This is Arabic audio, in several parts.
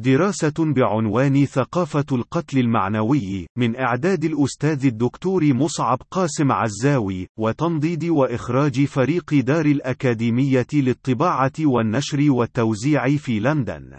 دراسة بعنوان ثقافة القتل المعنوي، من إعداد الأستاذ الدكتور مصعب قاسم عزاوي، وتنضيد وإخراج فريق دار الأكاديمية للطباعة والنشر والتوزيع في لندن.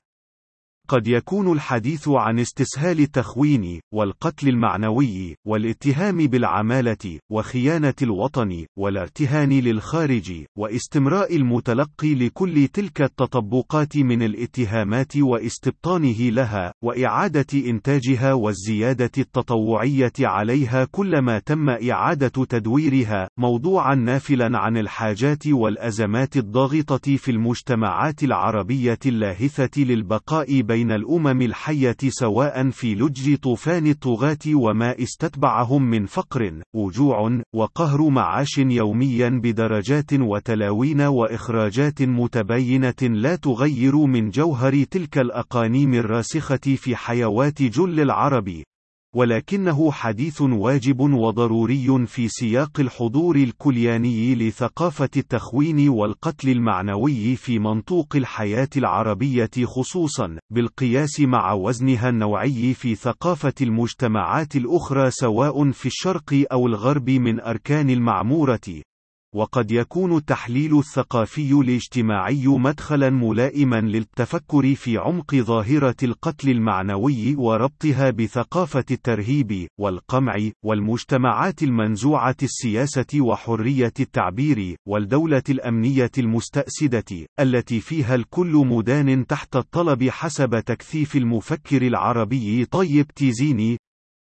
قد يكون الحديث عن استسهال التخوين، والقتل المعنوي، والاتهام بالعمالة، وخيانة الوطن، والارتهان للخارج، واستمراء المتلقي لكل تلك التطبقات من الاتهامات واستبطانه لها، وإعادة إنتاجها والزيادة التطوعية عليها كلما تم إعادة تدويرها، موضوعا نافلا عن الحاجات والأزمات الضاغطة في المجتمعات العربية اللاهثة للبقاء بين بين الأمم الحية سواء في لج طوفان الطغاة وما استتبعهم من فقر، وجوع، وقهر معاش يوميا بدرجات وتلاوين وإخراجات متباينة لا تغير من جوهر تلك الأقانيم الراسخة في حيوات جل العرب، ولكنه حديث واجب وضروري في سياق الحضور الكلياني لثقافة التخوين والقتل المعنوي في منطوق الحياة العربية خصوصا، بالقياس مع وزنها النوعي في ثقافة المجتمعات الأخرى سواء في الشرق أو الغرب من أركان المعمورة، وقد يكون التحليل الثقافي الاجتماعي مدخلا ملائما للتفكر في عمق ظاهرة القتل المعنوي وربطها بثقافة الترهيب، والقمع، والمجتمعات المنزوعة السياسة وحرية التعبير، والدولة الأمنية المستأسدة، التي فيها الكل مدان تحت الطلب حسب تكثيف المفكر العربي طيب تيزيني،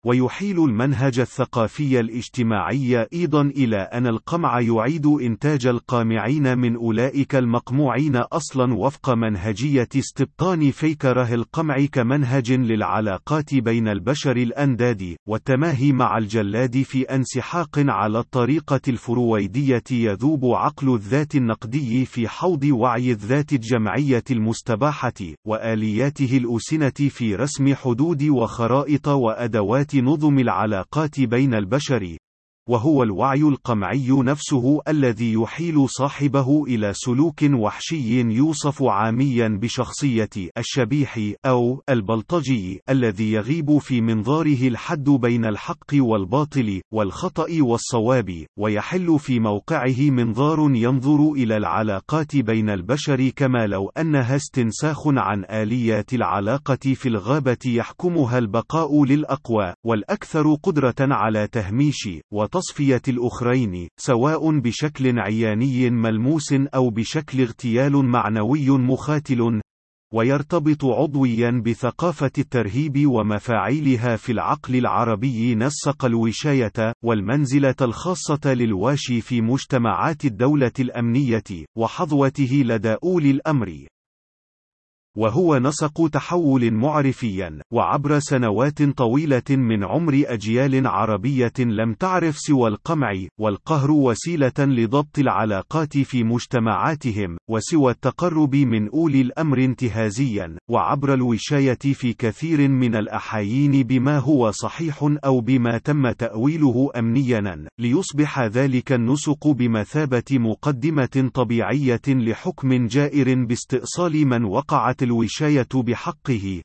ويحيل المنهج الثقافي الاجتماعي أيضا إلى أن القمع يعيد إنتاج القامعين من أولئك المقموعين أصلا وفق منهجية استبطان فيكره القمع كمنهج للعلاقات بين البشر الأنداد، والتماهي مع الجلاد في انسحاق على الطريقة الفرويدية يذوب عقل الذات النقدي في حوض وعي الذات الجمعية المستباحة، وآلياته الأسنة في رسم حدود وخرائط وأدوات نظم العلاقات بين البشر. وهو الوعي القمعي نفسه الذي يحيل صاحبه إلى سلوك وحشي يوصف عاميا بشخصية الشبيح أو البلطجي الذي يغيب في منظاره الحد بين الحق والباطل والخطأ والصواب ويحل في موقعه منظار ينظر إلى العلاقات بين البشر كما لو أنها استنساخ عن آليات العلاقة في الغابة يحكمها البقاء للأقوى والأكثر قدرة على تهميش تصفية الأخرين، سواء بشكل عياني ملموس أو بشكل اغتيال معنوي مخاتل، ويرتبط عضويا بثقافة الترهيب ومفاعيلها في العقل العربي نسق الوشاية، والمنزلة الخاصة للواشي في مجتمعات الدولة الأمنية، وحظوته لدى أولي الأمر. وهو نسق تحول معرفيا وعبر سنوات طويلة من عمر أجيال عربية لم تعرف سوى القمع والقهر وسيلة لضبط العلاقات في مجتمعاتهم وسوى التقرب من أولي الأمر انتهازيا وعبر الوشاية في كثير من الأحايين بما هو صحيح أو بما تم تأويله امنيا ليصبح ذلك النسق بمثابة مقدمة طبيعية لحكم جائر باستئصال من وقعت الوشاية بحقه.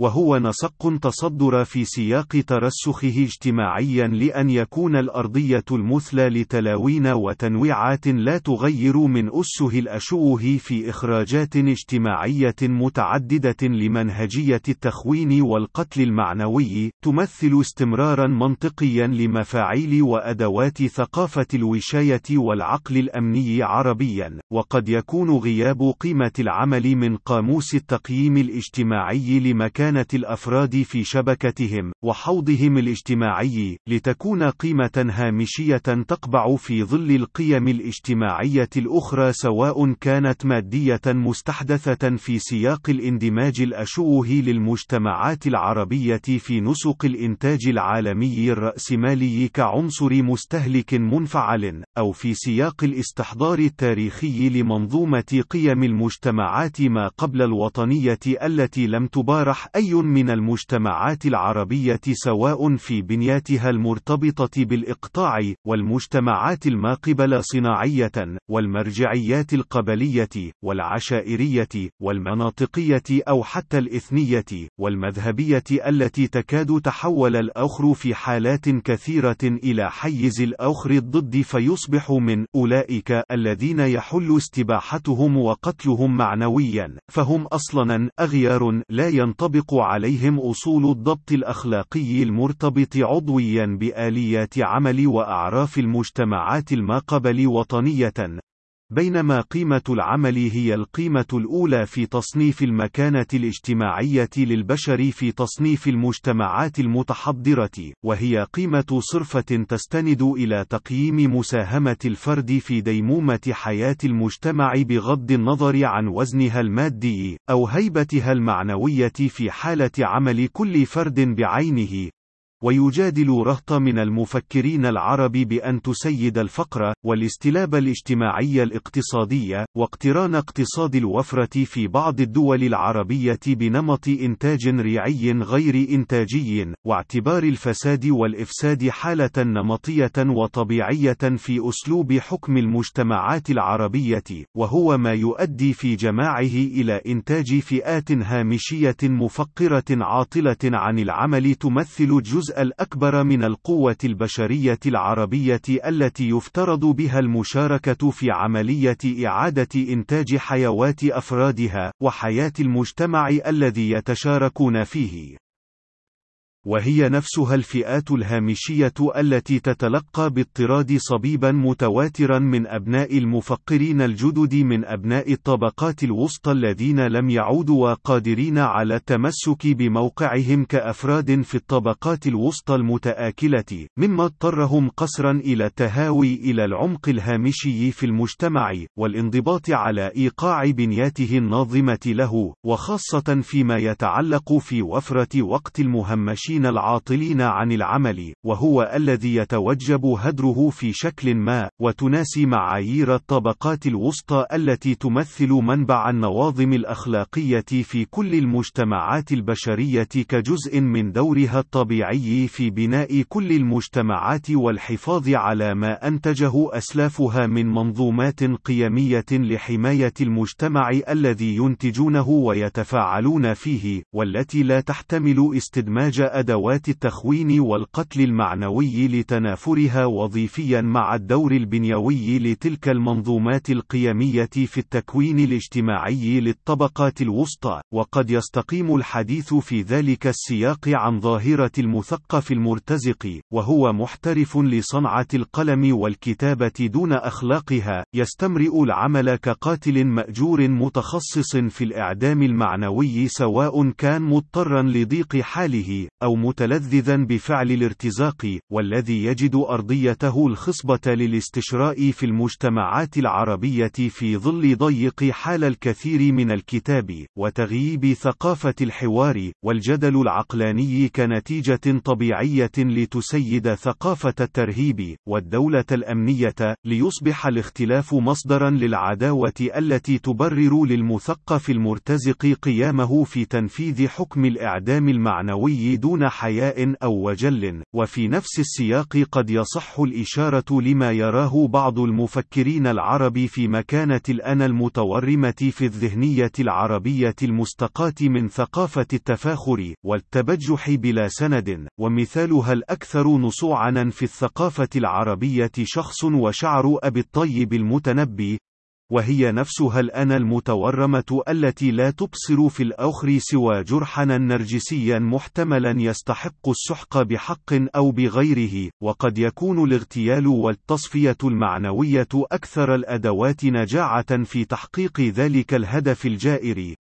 وهو نسق تصدر في سياق ترسخه اجتماعيا لأن يكون الأرضية المثلى لتلاوين وتنويعات لا تغير من أسه الأشوه في إخراجات اجتماعية متعددة لمنهجية التخوين والقتل المعنوي، تمثل استمرارا منطقيا لمفاعيل وأدوات ثقافة الوشاية والعقل الأمني عربيا، وقد يكون غياب قيمة العمل من قاموس التقييم الاجتماعي لمكان مكانة الأفراد في شبكتهم، وحوضهم الاجتماعي، لتكون قيمة هامشية تقبع في ظل القيم الاجتماعية الأخرى سواء كانت مادية مستحدثة في سياق الاندماج الأشوه للمجتمعات العربية في نسق الإنتاج العالمي الرأسمالي كعنصر مستهلك منفعل، أو في سياق الاستحضار التاريخي لمنظومة قيم المجتمعات ما قبل الوطنية التي لم تبارح أي من المجتمعات العربية سواء في بنياتها المرتبطة بالإقطاع، والمجتمعات الماقبل صناعية، والمرجعيات القبلية، والعشائرية، والمناطقية أو حتى الإثنية، والمذهبية التي تكاد تحول الأخر في حالات كثيرة إلى حيز الأخر الضد فيصبح من أولئك الذين يحل استباحتهم وقتلهم معنويا، فهم أصلا أغيار لا ينطبق عليهم أصول الضبط الأخلاقي المرتبط عضويا بآليات عمل وأعراف المجتمعات الماقبل وطنية. بينما قيمة العمل هي القيمة الأولى في تصنيف المكانة الاجتماعية للبشر في تصنيف المجتمعات المتحضرة، وهي قيمة صرفة تستند إلى تقييم مساهمة الفرد في ديمومة حياة المجتمع بغض النظر عن وزنها المادي، أو هيبتها المعنوية في حالة عمل كل فرد بعينه، ويجادل رهط من المفكرين العرب بأن تسيد الفقر، والاستلاب الاجتماعي الاقتصادي، واقتران اقتصاد الوفرة في بعض الدول العربية بنمط إنتاج ريعي غير إنتاجي، واعتبار الفساد والإفساد حالة نمطية وطبيعية في أسلوب حكم المجتمعات العربية، وهو ما يؤدي في جماعة إلى إنتاج فئات هامشية مفقرة عاطلة عن العمل تمثل جزء الأكبر من القوة البشرية العربية التي يفترض بها المشاركة في عملية إعادة إنتاج حيوات أفرادها، وحياة المجتمع الذي يتشاركون فيه. وهي نفسها الفئات الهامشية التي تتلقى باضطراد صبيبا متواترا من أبناء المفقرين الجدد من أبناء الطبقات الوسطى الذين لم يعودوا قادرين على التمسك بموقعهم كأفراد في الطبقات الوسطى المتآكلة، مما اضطرهم قسرا إلى التهاوي إلى العمق الهامشي في المجتمع، والانضباط على إيقاع بنياته الناظمة له، وخاصة فيما يتعلق في وفرة وقت المهمشين. المعيشين العاطلين عن العمل، وهو الذي يتوجب هدره في شكل ما، وتناسي معايير الطبقات الوسطى التي تمثل منبع النواظم الأخلاقية في كل المجتمعات البشرية كجزء من دورها الطبيعي في بناء كل المجتمعات والحفاظ على ما أنتجه أسلافها من منظومات قيمية لحماية المجتمع الذي ينتجونه ويتفاعلون فيه، والتي لا تحتمل استدماج أدوات التخوين والقتل المعنوي لتنافرها وظيفيا مع الدور البنيوي لتلك المنظومات القيمية في التكوين الاجتماعي للطبقات الوسطى، وقد يستقيم الحديث في ذلك السياق عن ظاهرة المثقف المرتزق، وهو محترف لصنعة القلم والكتابة دون أخلاقها، يستمرئ العمل كقاتل مأجور متخصص في الإعدام المعنوي سواء كان مضطرا لضيق حاله، أو متلذذا بفعل الارتزاق، والذي يجد أرضيته الخصبة للاستشراء في المجتمعات العربية في ظل ضيق حال الكثير من الكتاب، وتغييب ثقافة الحوار، والجدل العقلاني كنتيجة طبيعية لتسيد ثقافة الترهيب، والدولة الأمنية، ليصبح الاختلاف مصدرا للعداوة التي تبرر للمثقف المرتزق قيامه في تنفيذ حكم الإعدام المعنوي دون حياء أو وجل، وفي نفس السياق قد يصح الإشارة لما يراه بعض المفكرين العرب في مكانة الأنا المتورمة في الذهنية العربية المستقاة من ثقافة التفاخر، والتبجح بلا سند، ومثالها الأكثر نصوعا في الثقافة العربية شخص وشعر أبي الطيب المتنبي، وهي نفسها الأنا المتورمة التي لا تبصر في الأخر سوى جرحنا نرجسيا محتملا يستحق السحق بحق أو بغيره، وقد يكون الاغتيال والتصفية المعنوية أكثر الأدوات نجاعة في تحقيق ذلك الهدف الجائر،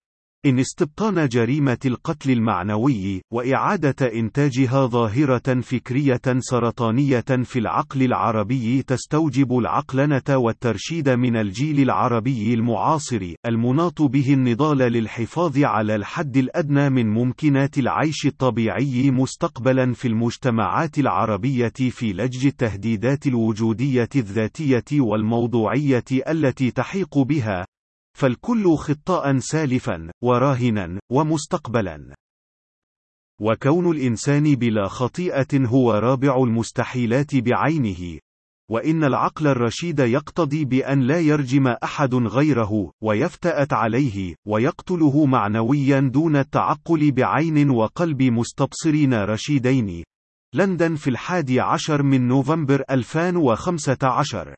إن استبطان جريمة القتل المعنوي، وإعادة إنتاجها ظاهرة فكرية سرطانية في العقل العربي تستوجب العقلنة والترشيد من الجيل العربي المعاصر، المناط به النضال للحفاظ على الحد الأدنى من ممكنات العيش الطبيعي مستقبلا في المجتمعات العربية في لجج التهديدات الوجودية الذاتية والموضوعية التي تحيق بها، فالكل خطاء سالفا وراهنا ومستقبلا وكون الإنسان بلا خطيئة هو رابع المستحيلات بعينه. وإن العقل الرشيد يقتضي بأن لا يرجم أحد غيره، ويفتأت عليه، ويقتله معنويا دون التعقل بعين وقلب مستبصرين رشيدين. لندن في الحادي عشر من نوفمبر 2015